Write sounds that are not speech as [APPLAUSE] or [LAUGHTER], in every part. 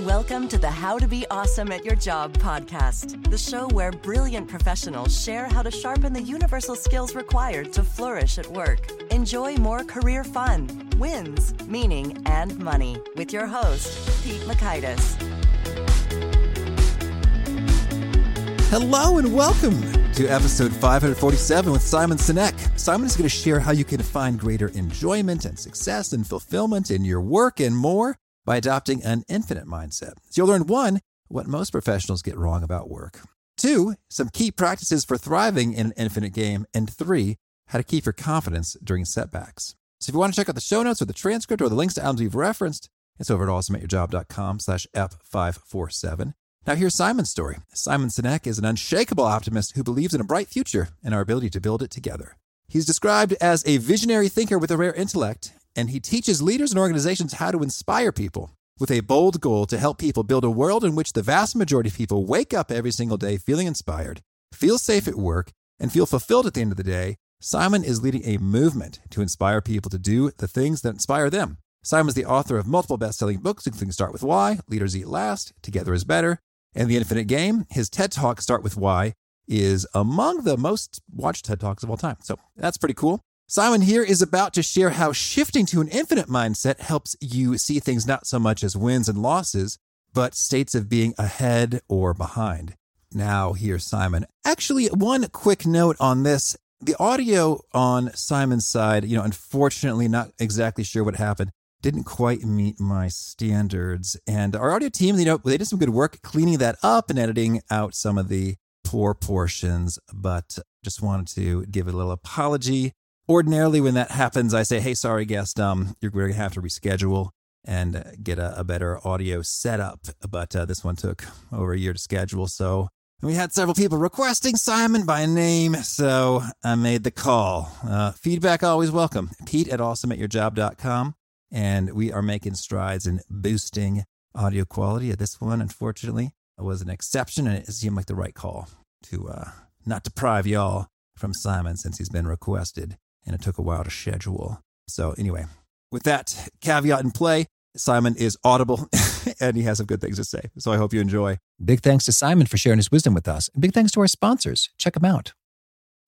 Welcome to the How to Be Awesome at Your Job podcast, the show where brilliant professionals share how to sharpen the universal skills required to flourish at work. Enjoy more career fun, wins, meaning, and money with your host, Pete Mockaitis. Hello and welcome to episode 547 with Simon Sinek. Simon is going to share how you can find greater enjoyment and success and fulfillment in your work and more by adopting an infinite mindset. So you'll learn one, what most professionals get wrong about work, two, some key practices for thriving in an infinite game, and three, how to keep your confidence during setbacks. So if you want to check out the show notes or the transcript or the links to albums we've referenced, it's over at awesomeatyourjob.com slash F547. Now here's Simon's story. Simon Sinek is an unshakable optimist who believes in a bright future and our ability to build it together. He's described as a visionary thinker with a rare intellect and he teaches leaders and organizations how to inspire people with a bold goal to help people build a world in which the vast majority of people wake up every single day feeling inspired, feel safe at work, and feel fulfilled at the end of the day. Simon is leading a movement to inspire people to do the things that inspire them. Simon is the author of multiple best selling books, including Start with Why, Leaders Eat Last, Together is Better, and The Infinite Game. His TED Talk, Start with Why, is among the most watched TED Talks of all time. So that's pretty cool. Simon here is about to share how shifting to an infinite mindset helps you see things not so much as wins and losses, but states of being ahead or behind. Now, here's Simon. Actually, one quick note on this. The audio on Simon's side, you know, unfortunately, not exactly sure what happened, didn't quite meet my standards. And our audio team, you know, they did some good work cleaning that up and editing out some of the poor portions, but just wanted to give a little apology ordinarily when that happens, I say, "Hey, sorry, guest, um, you're going to have to reschedule and get a, a better audio setup." But uh, this one took over a year to schedule, so we had several people requesting Simon by name, so I made the call. Uh, feedback always welcome. Pete at awesomeatyourjob.com, and we are making strides in boosting audio quality. This one, unfortunately, was an exception, and it seemed like the right call to uh, not deprive y'all from Simon since he's been requested and it took a while to schedule. So, anyway, with that caveat in play, Simon is audible [LAUGHS] and he has some good things to say. So, I hope you enjoy. Big thanks to Simon for sharing his wisdom with us. And big thanks to our sponsors. Check them out.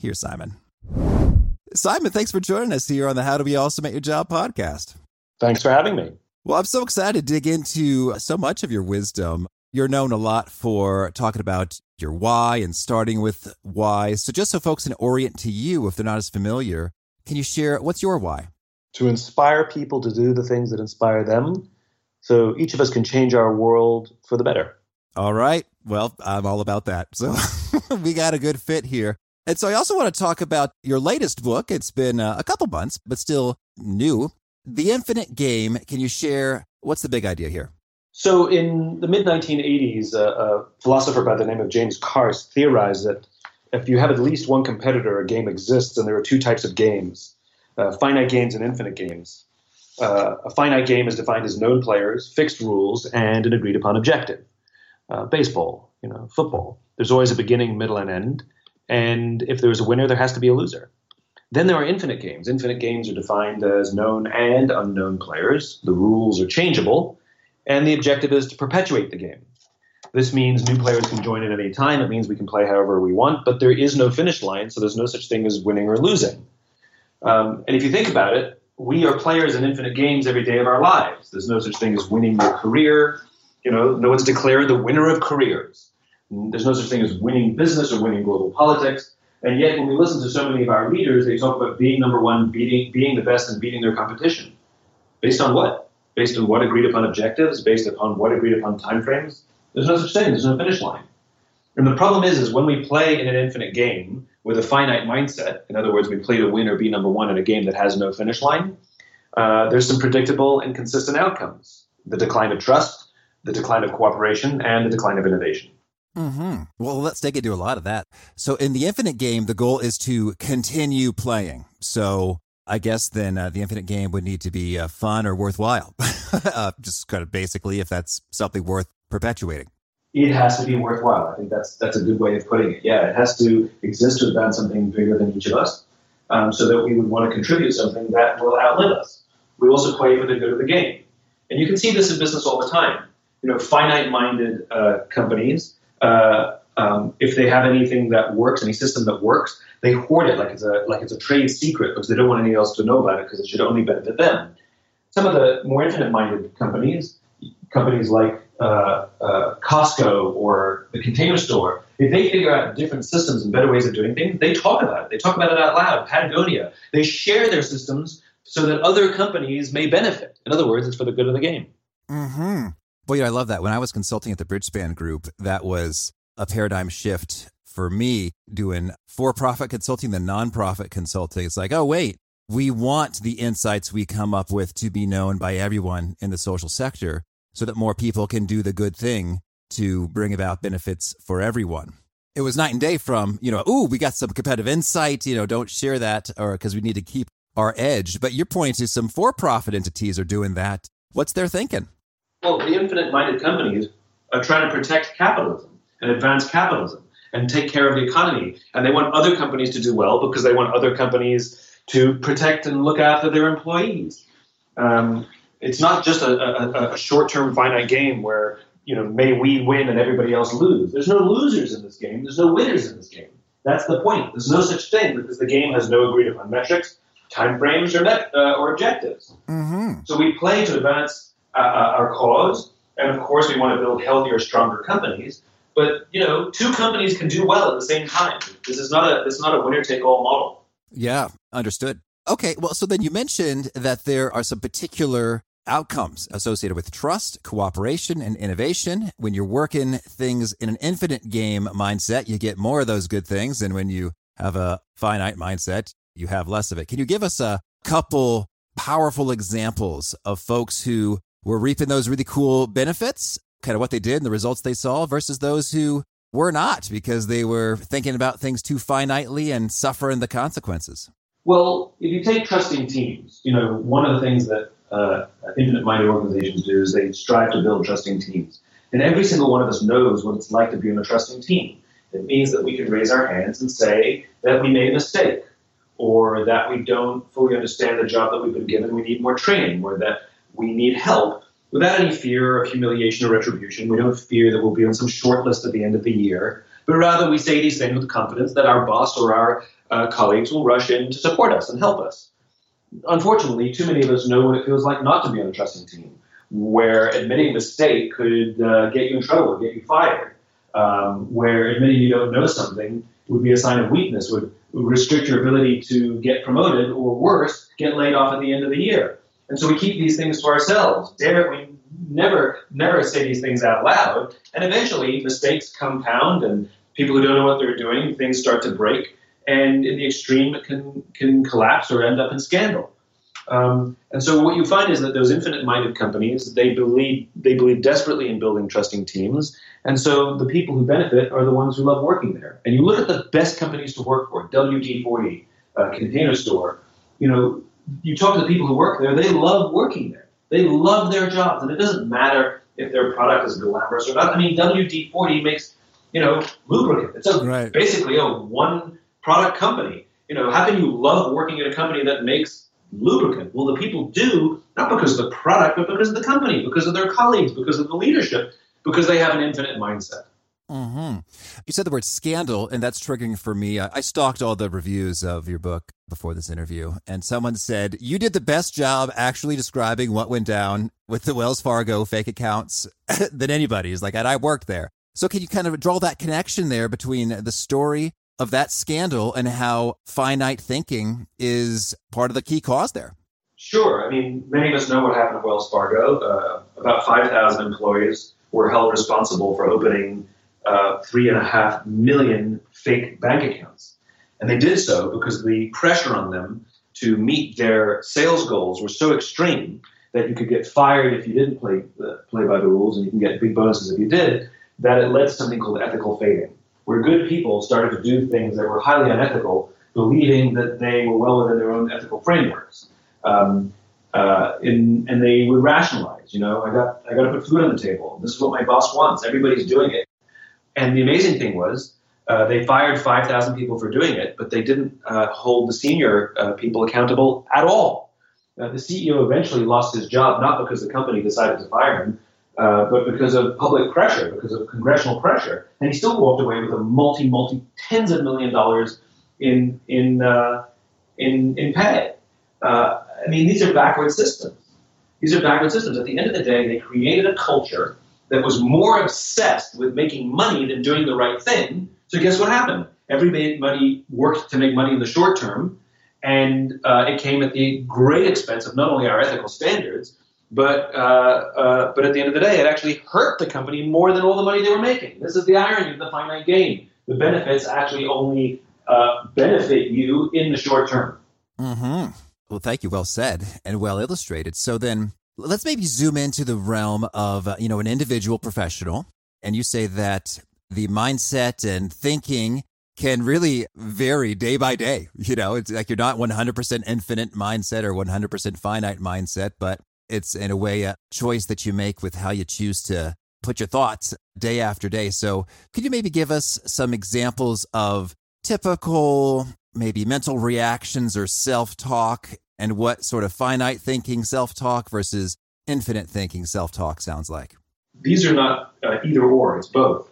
Here's Simon. Simon, thanks for joining us here on the How to Be Awesome at Your Job podcast. Thanks for having me. Well, I'm so excited to dig into so much of your wisdom. You're known a lot for talking about your why and starting with why. So, just so folks can orient to you if they're not as familiar, can you share what's your why? To inspire people to do the things that inspire them so each of us can change our world for the better. All right. Well, I'm all about that. So, [LAUGHS] we got a good fit here. And so I also want to talk about your latest book. It's been uh, a couple months, but still new. The Infinite Game. Can you share what's the big idea here? So, in the mid 1980s, uh, a philosopher by the name of James Carse theorized that if you have at least one competitor, a game exists, and there are two types of games uh, finite games and infinite games. Uh, a finite game is defined as known players, fixed rules, and an agreed upon objective. Uh, baseball, you know, football. There's always a beginning, middle, and end. And if there's a winner, there has to be a loser. Then there are infinite games. Infinite games are defined as known and unknown players. The rules are changeable, and the objective is to perpetuate the game. This means new players can join at any time. It means we can play however we want, but there is no finish line, so there's no such thing as winning or losing. Um, and if you think about it, we are players in infinite games every day of our lives. There's no such thing as winning your career. You know, no one's declared the winner of careers. There's no such thing as winning business or winning global politics. And yet, when we listen to so many of our leaders, they talk about being number one, beating, being the best, and beating their competition. Based on what? Based on what agreed upon objectives? Based upon what agreed upon timeframes? There's no such thing. There's no finish line. And the problem is, is when we play in an infinite game with a finite mindset, in other words, we play to win or be number one in a game that has no finish line, uh, there's some predictable and consistent outcomes. The decline of trust, the decline of cooperation, and the decline of innovation. Mm-hmm. Well, let's take it to a lot of that. So, in the infinite game, the goal is to continue playing. So, I guess then uh, the infinite game would need to be uh, fun or worthwhile. [LAUGHS] uh, just kind of basically, if that's something worth perpetuating. It has to be worthwhile. I think that's that's a good way of putting it. Yeah, it has to exist to advance something bigger than each of us, um, so that we would want to contribute something that will outlive us. We also play for the good of the game, and you can see this in business all the time. You know, finite-minded uh, companies uh, um, if they have anything that works, any system that works, they hoard it like it's a like it's a trade secret because they don't want anyone else to know about it because it should only benefit them. Some of the more infinite-minded companies, companies like uh, uh, Costco or the Container Store, if they figure out different systems and better ways of doing things, they talk about it. They talk about it out loud. Patagonia, they share their systems so that other companies may benefit. In other words, it's for the good of the game. Hmm. Boy, I love that. When I was consulting at the Bridgespan Group, that was a paradigm shift for me doing for profit consulting, the nonprofit consulting. It's like, oh, wait, we want the insights we come up with to be known by everyone in the social sector so that more people can do the good thing to bring about benefits for everyone. It was night and day from, you know, ooh, we got some competitive insight, you know, don't share that or because we need to keep our edge. But your point is some for profit entities are doing that. What's their thinking? Well, the infinite minded companies are trying to protect capitalism and advance capitalism and take care of the economy. And they want other companies to do well because they want other companies to protect and look after their employees. Um, it's not just a, a, a short term finite game where, you know, may we win and everybody else lose. There's no losers in this game, there's no winners in this game. That's the point. There's no such thing because the game has no agreed upon metrics, timeframes, or, net, uh, or objectives. Mm-hmm. So we play to advance uh, uh, our cause. And of course, we want to build healthier, stronger companies. But you know, two companies can do well at the same time. This is not a this is not a winner take all model. Yeah, understood. Okay, well, so then you mentioned that there are some particular outcomes associated with trust, cooperation, and innovation. When you're working things in an infinite game mindset, you get more of those good things. And when you have a finite mindset, you have less of it. Can you give us a couple powerful examples of folks who were reaping those really cool benefits, kind of what they did and the results they saw, versus those who were not because they were thinking about things too finitely and suffering the consequences? Well, if you take trusting teams, you know, one of the things that uh, infinite-minded organizations do is they strive to build trusting teams. And every single one of us knows what it's like to be on a trusting team. It means that we can raise our hands and say that we made a mistake, or that we don't fully understand the job that we've been given, we need more training, or that we need help without any fear of humiliation or retribution. We don't fear that we'll be on some short list at the end of the year, but rather we say these things with confidence that our boss or our uh, colleagues will rush in to support us and help us. Unfortunately, too many of us know what it feels like not to be on a trusting team, where admitting a mistake could uh, get you in trouble or get you fired, um, where admitting you don't know something would be a sign of weakness, would, would restrict your ability to get promoted, or worse, get laid off at the end of the year. And so we keep these things to ourselves. Dare we never, never say these things out loud. And eventually mistakes compound and people who don't know what they're doing, things start to break. And in the extreme, it can, can collapse or end up in scandal. Um, and so what you find is that those infinite-minded companies, they believe, they believe desperately in building trusting teams. And so the people who benefit are the ones who love working there. And you look at the best companies to work for, WD-40, uh, Container Store, you know, you talk to the people who work there, they love working there. They love their jobs, and it doesn't matter if their product is glamorous or not. I mean, WD-40 makes, you know, lubricant. It's a, right. basically a one product company. You know, how can you love working at a company that makes lubricant? Well, the people do, not because of the product, but because of the company, because of their colleagues, because of the leadership, because they have an infinite mindset. Mm-hmm. You said the word scandal, and that's triggering for me. I, I stalked all the reviews of your book before this interview, and someone said you did the best job actually describing what went down with the Wells Fargo fake accounts [LAUGHS] than anybody. Is like, and I worked there. So can you kind of draw that connection there between the story of that scandal and how finite thinking is part of the key cause there? Sure. I mean, many of us know what happened at Wells Fargo. Uh, about 5,000 employees were held responsible for opening uh, three and a half million fake bank accounts. And they did so because the pressure on them to meet their sales goals were so extreme that you could get fired if you didn't play, uh, play by the rules and you can get big bonuses if you did, that it led to something called ethical fading, where good people started to do things that were highly unethical, believing that they were well within their own ethical frameworks. Um, uh, in, and they would rationalize, you know, I got, I got to put food on the table. This is what my boss wants. Everybody's doing it. And the amazing thing was, uh, they fired 5,000 people for doing it, but they didn't uh, hold the senior uh, people accountable at all. Uh, the CEO eventually lost his job, not because the company decided to fire him, uh, but because of public pressure, because of congressional pressure. And he still walked away with a multi, multi, tens of million dollars in, in, uh, in, in pay. I mean, these are backward systems. These are backward systems. At the end of the day, they created a culture that was more obsessed with making money than doing the right thing. So guess what happened? Everybody worked to make money in the short term, and uh, it came at the great expense of not only our ethical standards, but uh, uh, but at the end of the day, it actually hurt the company more than all the money they were making. This is the irony of the finite game. The benefits actually only uh, benefit you in the short term. Hmm. Well, thank you. Well said and well illustrated. So then, let's maybe zoom into the realm of uh, you know an individual professional and you say that the mindset and thinking can really vary day by day you know? It's like you're not 100% infinite mindset or 100% finite mindset but it's in a way a choice that you make with how you choose to put your thoughts day after day. So could you maybe give us some examples of typical maybe mental reactions or self-talk and what sort of finite thinking self talk versus infinite thinking self talk sounds like. These are not uh, either or, it's both.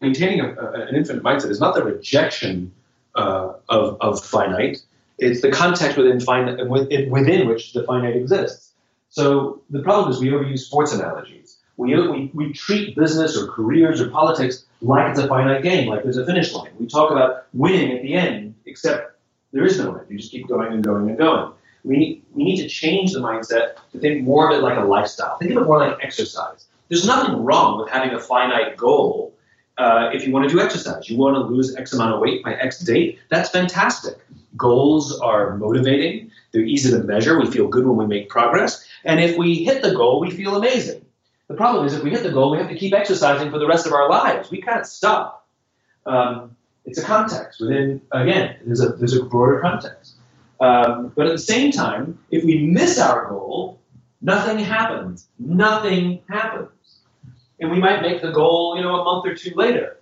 Maintaining a, a, an infinite mindset is not the rejection uh, of, of finite, it's the context within, finite, within which the finite exists. So the problem is we overuse sports analogies. We, we, we treat business or careers or politics like it's a finite game, like there's a finish line. We talk about winning at the end, except there is no end. You just keep going and going and going. We need, we need to change the mindset to think more of it like a lifestyle. Think of it more like exercise. There's nothing wrong with having a finite goal uh, if you want to do exercise. You want to lose X amount of weight by X date. That's fantastic. Goals are motivating. They're easy to measure. We feel good when we make progress. And if we hit the goal, we feel amazing. The problem is if we hit the goal, we have to keep exercising for the rest of our lives. We can't stop. Um, it's a context within, again, there's a, there's a broader context. Um, but at the same time, if we miss our goal, nothing happens. Nothing happens. And we might make the goal, you know, a month or two later.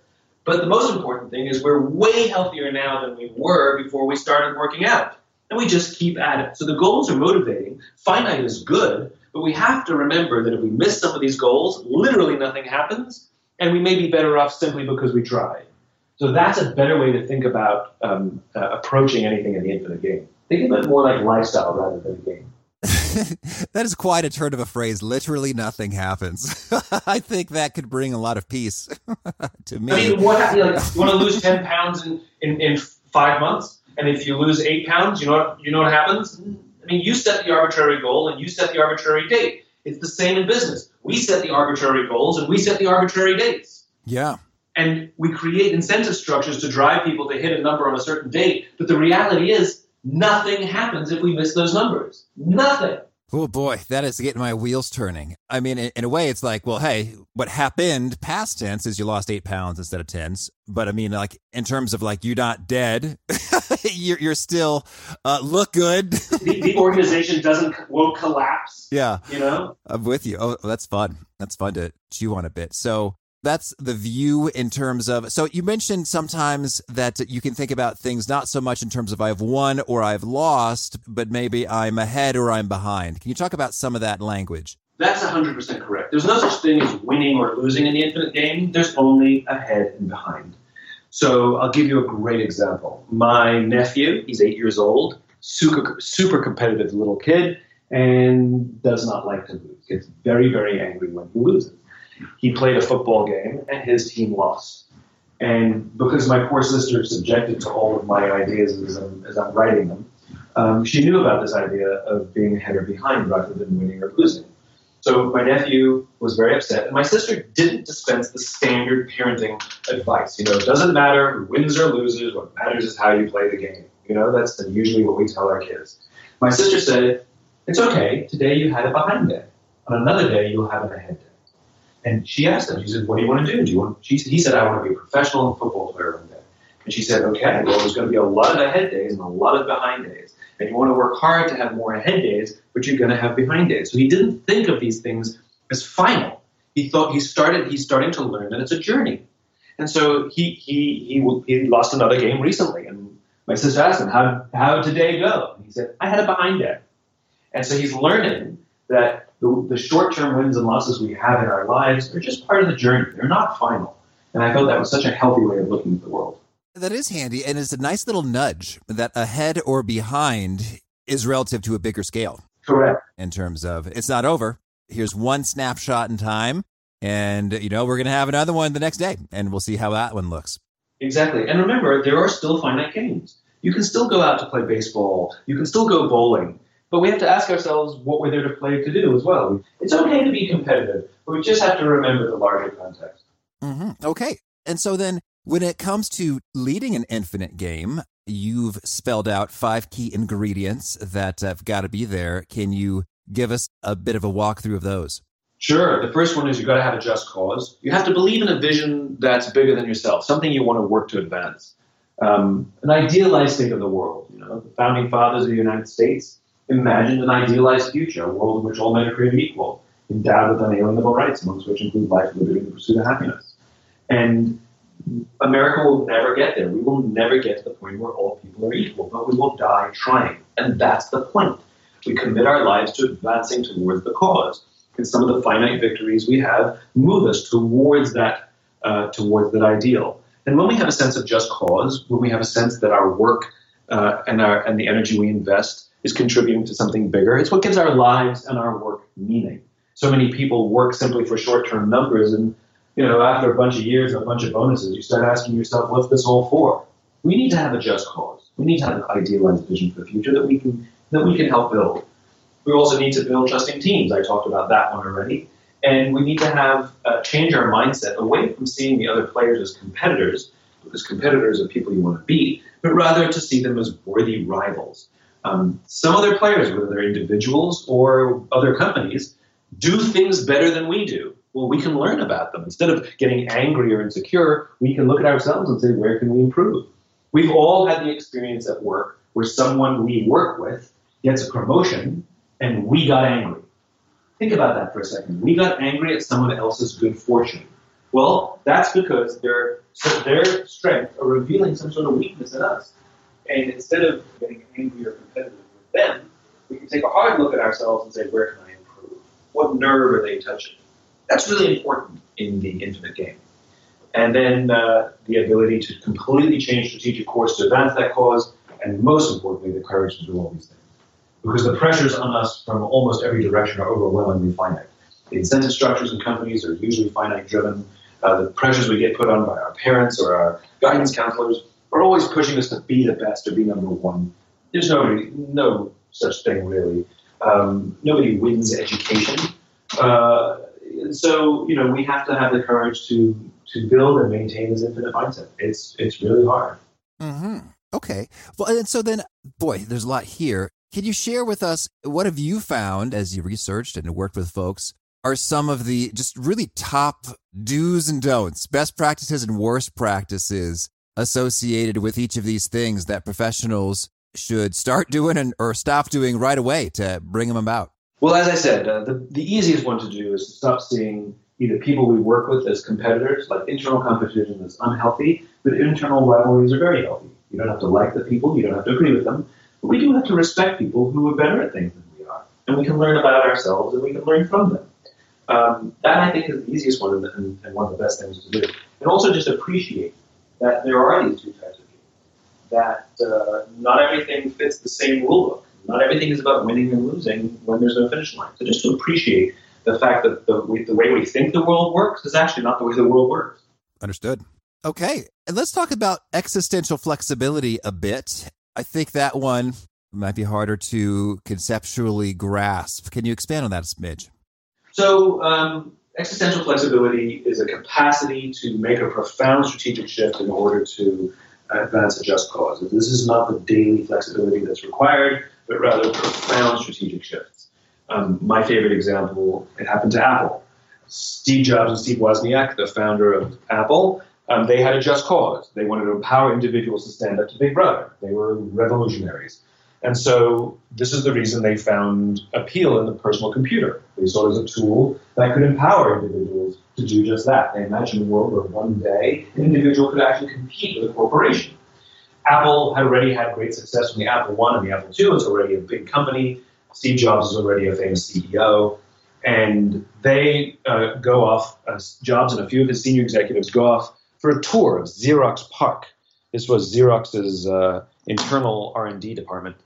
But the most important thing is we're way healthier now than we were before we started working out. And we just keep at it. So the goals are motivating. Finite is good, but we have to remember that if we miss some of these goals, literally nothing happens, and we may be better off simply because we tried. So that's a better way to think about um, uh, approaching anything in the infinite game. Think of it more like lifestyle rather than a game. [LAUGHS] that is quite a turn of a phrase. Literally nothing happens. [LAUGHS] I think that could bring a lot of peace [LAUGHS] to me. I mean, what, you, like, you want to lose 10 pounds in, in, in five months? And if you lose eight pounds, you know what, you know what happens? I mean, you set the arbitrary goal and you set the arbitrary date. It's the same in business. We set the arbitrary goals and we set the arbitrary dates. Yeah and we create incentive structures to drive people to hit a number on a certain date. But the reality is, nothing happens if we miss those numbers. Nothing. Oh boy, that is getting my wheels turning. I mean, in, a way, it's like, well, hey, what happened past tense is you lost eight pounds instead of tens. But I mean, like in terms of like you're not dead, [LAUGHS] you're, you're still uh, look good. the, the, organization doesn't won't collapse. Yeah, you know, I'm with you. Oh, that's fun. That's fun to chew on a bit. So that's the view in terms of so you mentioned sometimes that you can think about things not so much in terms of I've won or I've lost, but maybe I'm ahead or I'm behind. Can you talk about some of that language? That's 100% correct. There's no such thing as winning or losing in the infinite game. There's only ahead and behind. So I'll give you a great example. My nephew, he's eight years old, super, super competitive little kid, and does not like to lose. Gets very, very angry when he loses. He played a football game, and his team lost. And because my poor sister is subjected to all of my ideas as I'm, as I'm writing them, um, she knew about this idea of being ahead or behind rather than winning or losing. So my nephew was very upset, and my sister didn't dispense the standard parenting advice. You know, it doesn't matter who wins or loses. What matters is how you play the game. You know, that's usually what we tell our kids. My sister said, "It's okay. Today you had a behind day. On another day you'll have an ahead day." And she asked him. She said, "What do you want to do? Do you want?" She, he said, "I want to be a professional football player one day." And she said, "Okay. Well, there's going to be a lot of ahead days and a lot of behind days." and you want to work hard to have more ahead days, but you're going to have behind days. So he didn't think of these things as final. He thought he started. He's starting to learn that it's a journey, and so he he he he lost another game recently, and my sister asked him how how did today go. And he said I had a behind day, and so he's learning that the, the short term wins and losses we have in our lives are just part of the journey. They're not final, and I thought that was such a healthy way of looking at the world. That is handy, and it's a nice little nudge that ahead or behind is relative to a bigger scale. Correct. In terms of it's not over. Here's one snapshot in time, and you know we're going to have another one the next day, and we'll see how that one looks. Exactly. And remember, there are still finite games. You can still go out to play baseball. You can still go bowling. But we have to ask ourselves what we're there to play to do as well. It's okay to be competitive, but we just have to remember the larger context. Mm-hmm. Okay. And so then when it comes to leading an infinite game, you've spelled out five key ingredients that have got to be there. Can you give us a bit of a walkthrough of those? Sure. The first one is you've got to have a just cause. You have to believe in a vision that's bigger than yourself, something you want to work to advance. Um, an idealized state of the world. You know, the founding fathers of the United States imagined an idealized future, a world in which all men are created equal, endowed with unalienable rights, amongst which include life, liberty, and the pursuit of happiness. And America will never get there. We will never get to the point where all people are equal, but we will die trying. And that's the point. We commit our lives to advancing towards the cause. And some of the finite victories we have move us towards that, uh, towards that ideal. And when we have a sense of just cause, when we have a sense that our work uh, and, our, and the energy we invest is contributing to something bigger, it's what gives our lives and our work meaning. So many people work simply for short term numbers and you know, after a bunch of years and a bunch of bonuses, you start asking yourself, what's this all for? We need to have a just cause. We need to have an idealized vision for the future that we can that we can help build. We also need to build trusting teams. I talked about that one already. And we need to have uh, change our mindset away from seeing the other players as competitors, because competitors are people you want to beat, but rather to see them as worthy rivals. Um, some other players, whether they're individuals or other companies, do things better than we do well, we can learn about them. Instead of getting angry or insecure, we can look at ourselves and say, where can we improve? We've all had the experience at work where someone we work with gets a promotion and we got angry. Think about that for a second. We got angry at someone else's good fortune. Well, that's because their, their strength are revealing some sort of weakness in us. And instead of getting angry or competitive with them, we can take a hard look at ourselves and say, where can I improve? What nerve are they touching? That's really important in the infinite game. And then uh, the ability to completely change strategic course to advance that cause, and most importantly, the courage to do all these things. Because the pressures on us from almost every direction are overwhelmingly finite. The incentive structures in companies are usually finite driven. Uh, the pressures we get put on by our parents or our guidance counselors are always pushing us to be the best or be number one. There's no, no such thing really. Um, nobody wins education. Uh, so you know we have to have the courage to to build and maintain this infinite mindset. It's it's really hard. Mm-hmm. Okay. Well, and so then, boy, there's a lot here. Can you share with us what have you found as you researched and worked with folks? Are some of the just really top do's and don'ts, best practices and worst practices associated with each of these things that professionals should start doing and or stop doing right away to bring them about? Well, as I said, uh, the, the easiest one to do is to stop seeing either people we work with as competitors, like internal competition is unhealthy, but internal rivalries are very healthy. You don't have to like the people, you don't have to agree with them, but we do have to respect people who are better at things than we are. And we can learn about ourselves and we can learn from them. Um, that I think is the easiest one and, and, and, one of the best things to do. And also just appreciate that there are these two types of games. That uh, not everything fits the same rule book. Not everything is about winning and losing when there's no finish line. So just to appreciate the fact that the, the way we think the world works is actually not the way the world works. Understood. Okay. And let's talk about existential flexibility a bit. I think that one might be harder to conceptually grasp. Can you expand on that a smidge? So, um, existential flexibility is a capacity to make a profound strategic shift in order to advance a just cause. This is not the daily flexibility that's required, but rather profound strategic shifts. Um, my favorite example, it happened to Apple. Steve Jobs and Steve Wozniak, the founder of Apple, um, they had a just cause. They wanted to empower individuals to stand up to Big Brother. They were revolutionaries. And so this is the reason they found appeal in the personal computer. They saw it as a tool that could empower individuals to do just that. They imagined a world where one day an individual could actually compete with a corporation. Apple had already had great success with the Apple I and the Apple II. It's already a big company. Steve Jobs is already a famous CEO. And they uh, go off, uh, Jobs and a few of his senior executives go off for a tour of Xerox PARC. This was Xerox's uh, internal R&D department.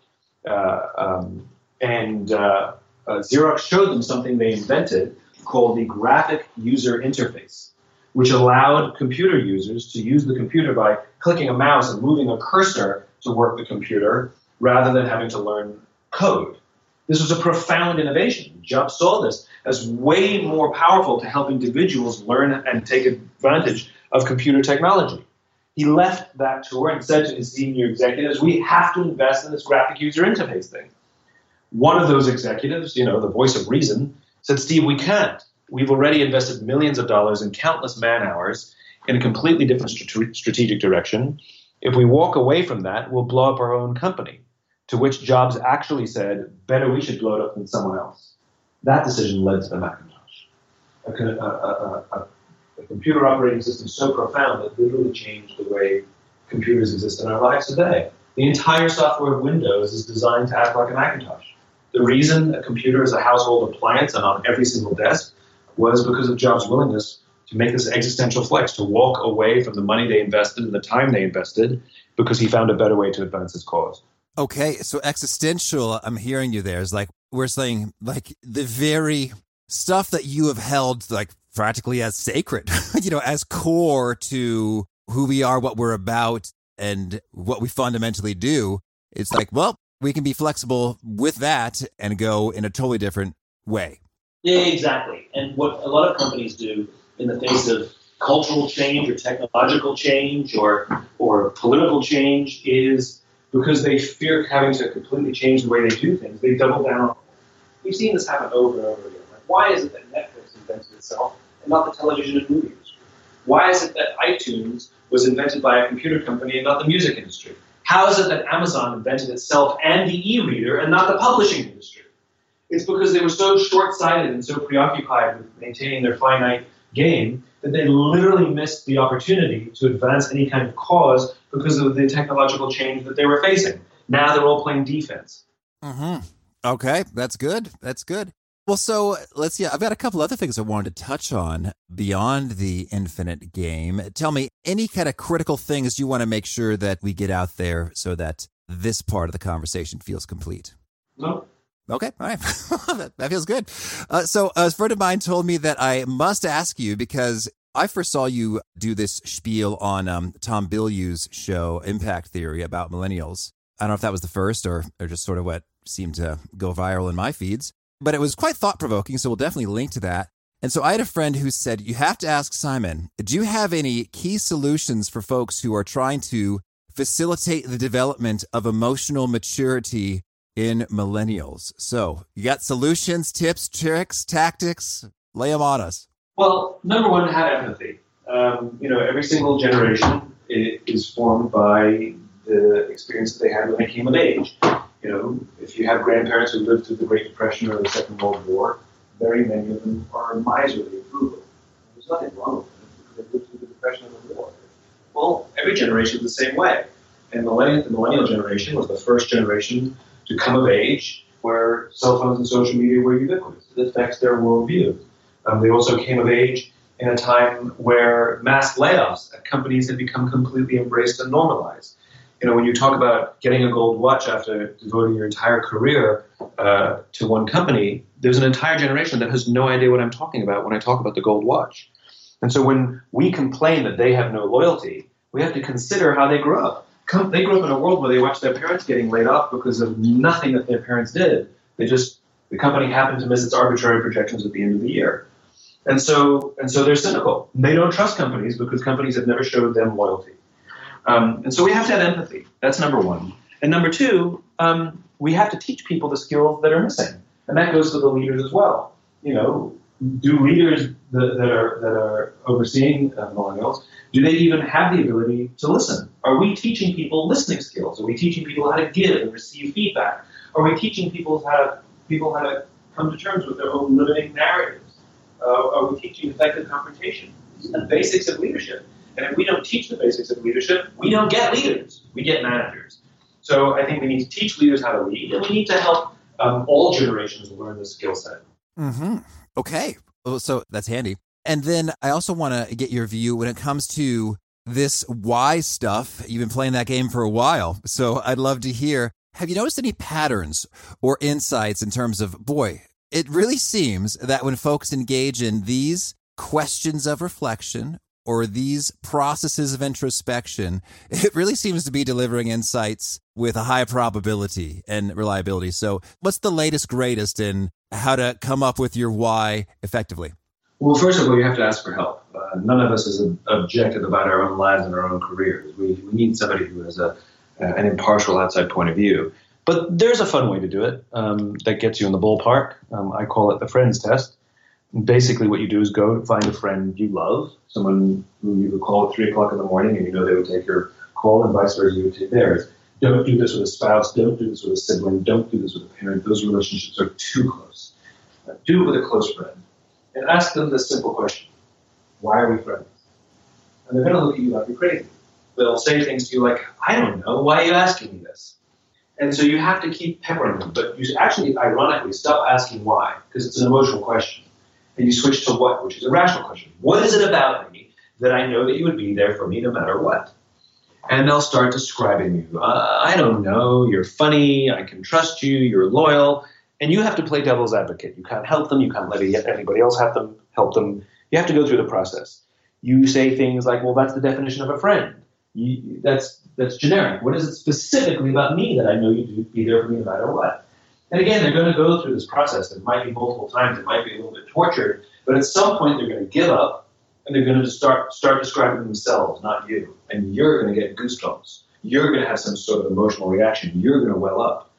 Uh, um, and uh, uh, Xerox showed them something they invented called the graphic user interface, which allowed computer users to use the computer by clicking a mouse and moving a cursor to work the computer rather than having to learn code. This was a profound innovation. Jobs saw this as way more powerful to help individuals learn and take advantage of computer technology. He left that tour and said to his senior executives, We have to invest in this graphic user interface thing. One of those executives, you know, the voice of reason, said, Steve, we can't. We've already invested millions of dollars and countless man hours in a completely different strategic direction. If we walk away from that, we'll blow up our own company. To which Jobs actually said, better we should blow it up than someone else. That decision led to the Macintosh. A, a, a, a computer operating system so profound that it literally changed the way computers exist in our lives today. The entire software of Windows is designed to act like a Macintosh. The reason a computer is a household appliance and on every single desk was because of Jobs' willingness to make this existential flex, to walk away from the money they invested and the time they invested because he found a better way to advance his cause. Okay, so existential, I'm hearing you there, is like we're saying like the very stuff that you have held like practically as sacred, [LAUGHS] you know, as core to who we are, what we're about, and what we fundamentally do. It's like, well, we can be flexible with that and go in a totally different way. Yeah, exactly. And what a lot of companies do in the face of cultural change or technological change or or political change is because they fear having to completely change the way they do things, they double down. We've seen this happen over and over again. Like, why is it that Netflix invented itself and not the television and movie industry? Why is it that iTunes was invented by a computer company and not the music industry? How is it that Amazon invented itself and the e-reader and not the publishing industry? It's because they were so short-sighted and so preoccupied with maintaining their finite game that they literally missed the opportunity to advance any kind of cause because of the technological change that they were facing. Now they're all playing defense. Mm-hmm. Okay, that's good. That's good. Well, so let's see. I've got a couple other things I wanted to touch on beyond the infinite game. Tell me any kind of critical things you want to make sure that we get out there so that this part of the conversation feels complete. No. Okay, all right. [LAUGHS] that, feels good. Uh, so, a friend of mine told me that I must ask you because I first saw you do this spiel on um, Tom Bilyeu's show, Impact Theory, about millennials. I don't know if that was the first or, or just sort of what seemed to go viral in my feeds but it was quite thought provoking. So we'll definitely link to that. And so I had a friend who said, You have to ask Simon, do you have any key solutions for folks who are trying to facilitate the development of emotional maturity in millennials? So you got solutions, tips, tricks, tactics? Lay them on us. Well, number one, have empathy. Um, you know, every single generation is formed by the experience that they had when they came of age. You know, if you have grandparents who lived through the Great Depression or the Second World War, very many of them are miserly and frugal. There's nothing wrong with them because they lived through the Depression and the war. Well, every generation is the same way. And millennial, the millennial generation was the first generation to come of age where cell phones and social media were ubiquitous. It affects their worldview. Um, they also came of age in a time where mass layoffs at companies had become completely embraced and normalized. You know, when you talk about getting a gold watch after devoting your entire career uh, to one company, there's an entire generation that has no idea what I'm talking about when I talk about the gold watch. And so when we complain that they have no loyalty, we have to consider how they grew up. Come, they grew up in a world where they watched their parents getting laid off because of nothing that their parents did. They just the company happened to miss its arbitrary projections at the end of the year. And so, and so they're cynical. They don't trust companies because companies have never showed them loyalty. Um, and so we have to have empathy. That's number one. And number two, um, we have to teach people the skills that are missing. And that goes to the leaders as well. You know, do leaders that, that are, that are overseeing uh, millennials, do they even have the ability to listen? Are we teaching people listening skills? Are we teaching people how to give and receive feedback? Are we teaching people how to people how to come to terms with their own limiting narratives? Uh, are we teaching effective confrontation? These are the basics of leadership. And if we don't teach the basics of leadership, we don't get leaders. We get managers. So I think we need to teach leaders how to lead, and we need to help um, all generations learn this skill set. Mm-hmm. Okay. So that's handy. And then I also want to get your view when it comes to this why stuff. You've been playing that game for a while. So I'd love to hear have you noticed any patterns or insights in terms of, boy, it really seems that when folks engage in these questions of reflection or these processes of introspection, [LAUGHS] it really seems to be delivering insights with a high probability and reliability. So, what's the latest, greatest in how to come up with your why effectively? Well, first of all, you have to ask for help. Uh, none of us is objective about our own lives and our own careers. We, we need somebody who has a an impartial outside point of view. But there's a fun way to do it um, that gets you in the ballpark. Um, I call it the friends test. Basically, what you do is go find a friend you love, someone who you would call at three o'clock in the morning, and you know they would take your call, and vice versa, you would take theirs. Don't do this with a spouse. Don't do this with a sibling. Don't do this with a parent. Those relationships are too close. Uh, do it with a close friend, and ask them this simple question: Why are we friends? And they're going to look at you like you're crazy they'll say things to you like, I don't know, why are you asking me this? And so you have to keep peppering them. But you actually, ironically, stop asking why, because it's an emotional question. And you switch to what, which is a rational question. What is it about me that I know that you would be there for me no matter what? And they'll start describing you. Uh, I don't know, you're funny, I can trust you, you're loyal. And you have to play devil's advocate. You can't help them, you can't let anybody else have them, help them. You have to go through the process. You say things like, well, that's the definition of a friend you, that's that's generic. What is it specifically about me that I know you'd be there for me no matter what? And again, they're going to go through this process. It might be multiple times. It might be a little bit tortured. But at some point, they're going to give up and they're going to start start describing themselves, not you. And you're going to get goosebumps. You're going to have some sort of emotional reaction. You're going to well up.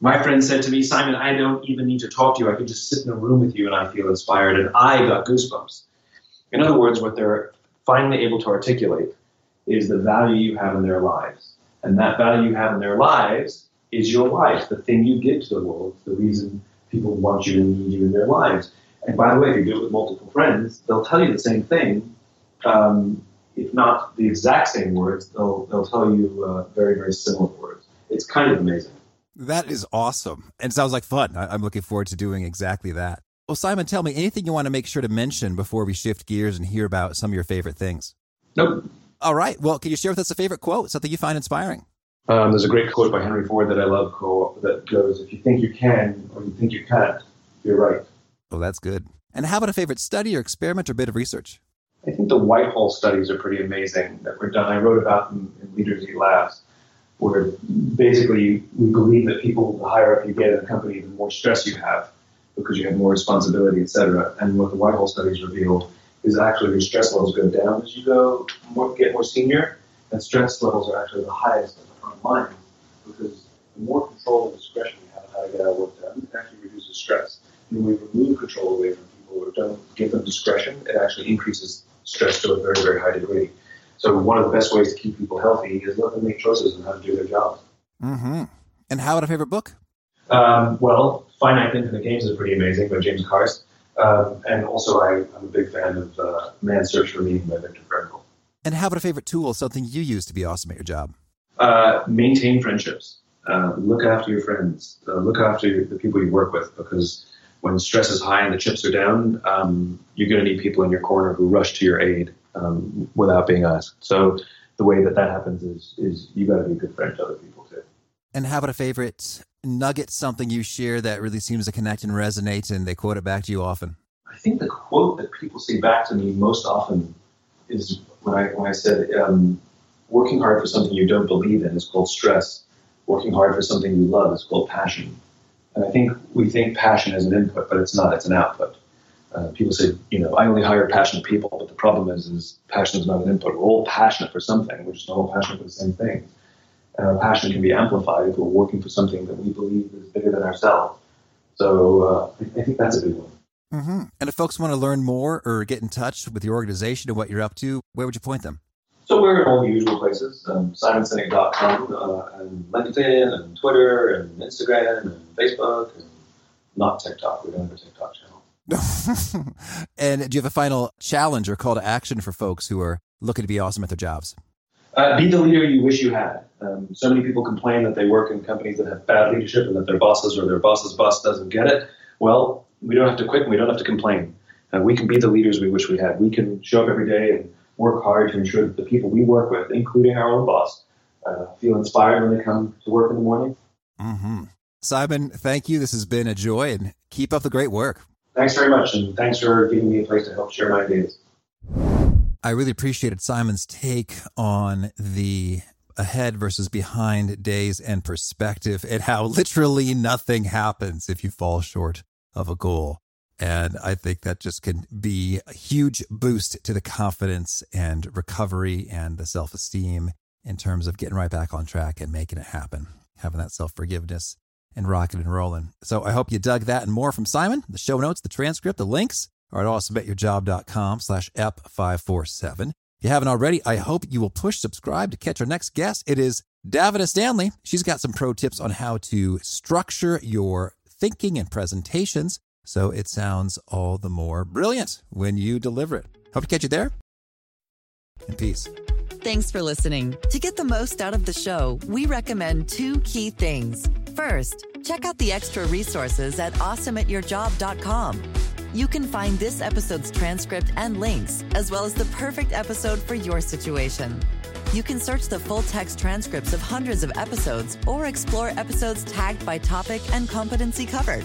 My friend said to me, Simon, I don't even need to talk to you. I can just sit in a room with you and I feel inspired. And I got goosebumps. In other words, what they're finally able to articulate is the value you have in their lives. And that value you have in their lives is your life, the thing you give to the world, the reason people want you and need you in their lives. And by the way, if you do it with multiple friends, they'll tell you the same thing. Um, if not the exact same words, they'll, they'll tell you uh, very, very similar words. It's kind of amazing. That is awesome. And sounds like fun. I'm looking forward to doing exactly that. Well, Simon, tell me anything you want to make sure to mention before we shift gears and hear about some of your favorite things. Nope. All right. Well, can you share with us a favorite quote, something you find inspiring? Um, there's a great quote by Henry Ford that I love that goes, If you think you can or you think you can't, you're right. Oh, that's good. And how about a favorite study or experiment or bit of research? I think the Whitehall studies are pretty amazing that were done. I wrote about them in Leaders Eat Last, where basically we believe that people, the higher up you get in a company, the more stress you have because you have more responsibility, et cetera. And what the Whitehall studies revealed is actually your stress levels go down as you go more, get more senior, and stress levels are actually the highest the line because the more control and discretion we have on how to get our work done, it actually reduces stress. And when we remove control away from people or don't give them discretion, it actually increases stress to a very, very high degree. So one of the best ways to keep people healthy is let them make choices on how to do their jobs. Mm-hmm. And how about a favorite book? Um, well, Finite Infinite Games is pretty amazing by James Carse. Um, and also, I, am a big fan of uh, Man's Search for Meaning by Viktor Frankl. And how about a favorite tool, something you use to be awesome at your job? Uh, maintain friendships. Uh, look after your friends. Uh, look after the people you work with because when stress is high and the chips are down, um, you're going to need people in your corner who rush to your aid um, without being asked. So the way that that happens is is you got to be a good friend to other people too. And how about a favorite nugget, something you share that really seems to connect and resonate, and they quote it back to you often? I think the quote that people say back to me most often is when I when I said, um, "Working hard for something you don't believe in is called stress. Working hard for something you love is called passion." And I think we think passion is an input, but it's not. It's an output. Uh, people say, you know, I only hire passionate people, but the problem is, is passion is not an input. We're all passionate for something. We're just not all passionate for the same thing. And our passion can be amplified if we're working for something that we believe is bigger than ourselves. So uh, I, think that's a big one. Mm-hmm. And if folks want to learn more or get in touch with your organization and what you're up to, where would you point them? So we're in all the usual places, um, simonsinek.com, uh, and LinkedIn, and Twitter, and Instagram, and Facebook, and not TikTok. We don't have a TikTok channel. [LAUGHS] and do you have a final challenge or call to action for folks who are looking to be awesome at their jobs? Uh, be the leader you wish you had. Um, so many people complain that they work in companies that have bad leadership and that their bosses or their boss's boss doesn't get it. Well, we don't have to quit and we don't have to complain. Uh, we can be the leaders we wish we had. We can show up every day and work hard to ensure that the people we work with, including our own boss, uh, feel inspired when they come to work in the morning. Mm-hmm. Simon, thank you. This has been a joy and keep up the great work. Thanks very much. And thanks for giving me a place to help share my ideas. I really appreciated Simon's take on the ahead versus behind days and perspective and how [LAUGHS] literally nothing happens if you fall short of a goal. And I think that just can be a huge boost to the confidence and recovery and the self esteem in terms of getting right back on track and making it happen, having that self forgiveness and rocking and rolling. So I hope you dug that and more from Simon. The show notes, the transcript, the links are at awesomeatyourjob.com slash ep547. If you haven't already, I hope you will push subscribe to catch our next guest. It is Davina Stanley. She's got some pro tips on how to structure your thinking and presentations so it sounds all the more brilliant when you deliver it. Hope to catch you there. And peace. Thanks for listening. To get the most out of the show, we recommend two key things. First, check out the extra resources at awesomeatyourjob.com. You can find this episode's transcript and links, as well as the perfect episode for your situation. You can search the full text transcripts of hundreds of episodes or explore episodes tagged by topic and competency covered.